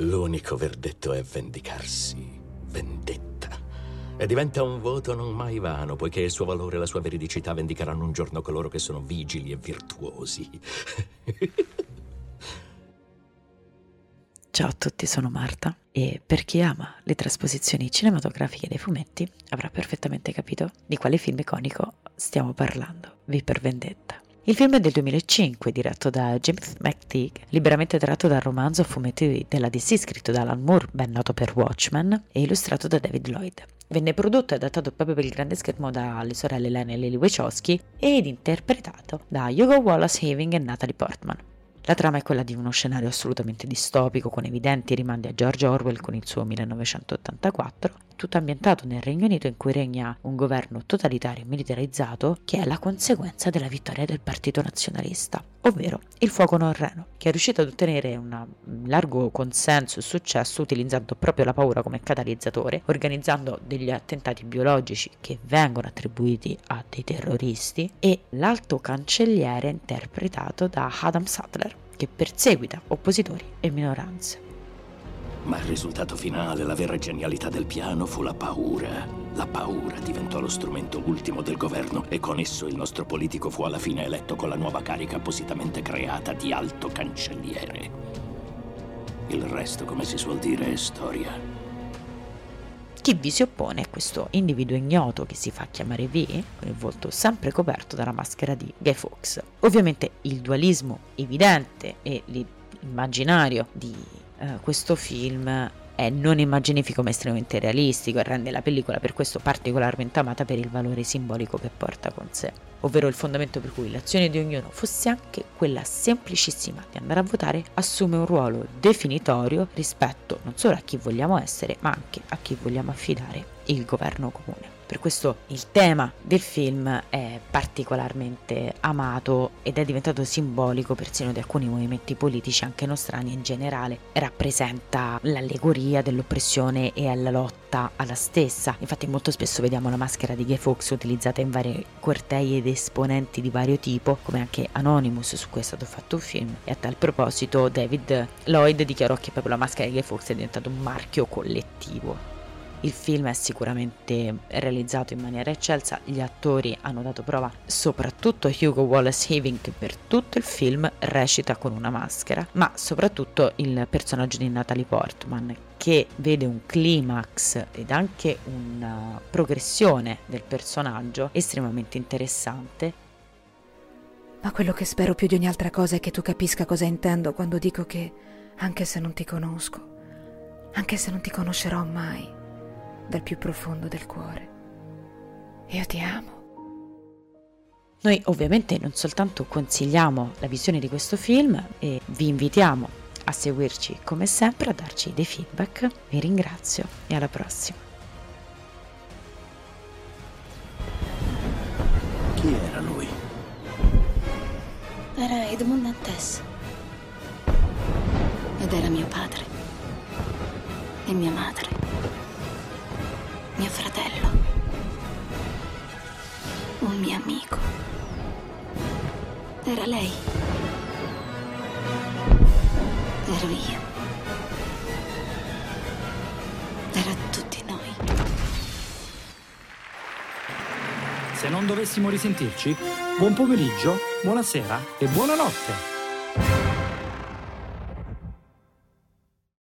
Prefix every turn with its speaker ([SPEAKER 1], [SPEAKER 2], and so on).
[SPEAKER 1] L'unico verdetto è vendicarsi, vendetta. E diventa un voto non mai vano, poiché il suo valore e la sua veridicità vendicheranno un giorno coloro che sono vigili e virtuosi.
[SPEAKER 2] Ciao a tutti, sono Marta e per chi ama le trasposizioni cinematografiche dei fumetti avrà perfettamente capito di quale film iconico stiamo parlando, V per Vendetta. Il film è del 2005, diretto da James McTeague, liberamente tratto dal romanzo fumetti della DC scritto da Alan Moore, ben noto per Watchmen, e illustrato da David Lloyd. Venne prodotto e adattato proprio per il grande schermo dalle sorelle Lena e Lily Wachowski ed interpretato da Hugo Wallace Having e Natalie Portman. La trama è quella di uno scenario assolutamente distopico, con evidenti rimandi a George Orwell con il suo 1984, tutto ambientato nel Regno Unito in cui regna un governo totalitario e militarizzato che è la conseguenza della vittoria del partito nazionalista, ovvero il fuoco norreno, che è riuscito ad ottenere un largo consenso e successo utilizzando proprio la paura come catalizzatore, organizzando degli attentati biologici che vengono attribuiti a dei terroristi e l'alto cancelliere interpretato da Adam Sattler che perseguita oppositori e minoranze.
[SPEAKER 1] Ma il risultato finale, la vera genialità del piano fu la paura. La paura diventò lo strumento ultimo del governo e con esso il nostro politico fu alla fine eletto con la nuova carica appositamente creata di alto cancelliere. Il resto, come si suol dire, è storia.
[SPEAKER 2] Chi vi si oppone è questo individuo ignoto che si fa chiamare V, con il volto sempre coperto dalla maschera di Guy Fawkes. Ovviamente il dualismo evidente e l'immaginario di uh, questo film è non immaginifico ma estremamente realistico e rende la pellicola per questo particolarmente amata per il valore simbolico che porta con sé, ovvero il fondamento per cui l'azione di ognuno fosse anche quella semplicissima di andare a votare assume un ruolo definitorio rispetto non solo a chi vogliamo essere ma anche a chi vogliamo affidare il governo comune. Per questo il tema del film è particolarmente amato ed è diventato simbolico persino di alcuni movimenti politici anche nostrani in generale. Rappresenta l'allegoria dell'oppressione e alla lotta alla stessa. Infatti molto spesso vediamo la maschera di Gay Fox utilizzata in varie cortei ed esponenti di vario tipo, come anche Anonymous su cui è stato fatto un film. E a tal proposito David Lloyd dichiarò che proprio la maschera di Gay Fox è diventato un marchio collettivo. Il film è sicuramente realizzato in maniera eccelsa, gli attori hanno dato prova, soprattutto Hugo Wallace Having che per tutto il film recita con una maschera, ma soprattutto il personaggio di Natalie Portman che vede un climax ed anche una progressione del personaggio estremamente interessante.
[SPEAKER 3] Ma quello che spero più di ogni altra cosa è che tu capisca cosa intendo quando dico che, anche se non ti conosco, anche se non ti conoscerò mai, dal più profondo del cuore. Io ti amo.
[SPEAKER 2] Noi ovviamente non soltanto consigliamo la visione di questo film e vi invitiamo a seguirci come sempre, a darci dei feedback. Vi ringrazio e alla prossima.
[SPEAKER 4] Chi era lui?
[SPEAKER 5] Era Edmund Dantes. Ed era mio padre. E mia madre mio fratello, un mio amico. Era lei. Ero io. Era tutti noi.
[SPEAKER 6] Se non dovessimo risentirci, buon pomeriggio, buonasera e buonanotte.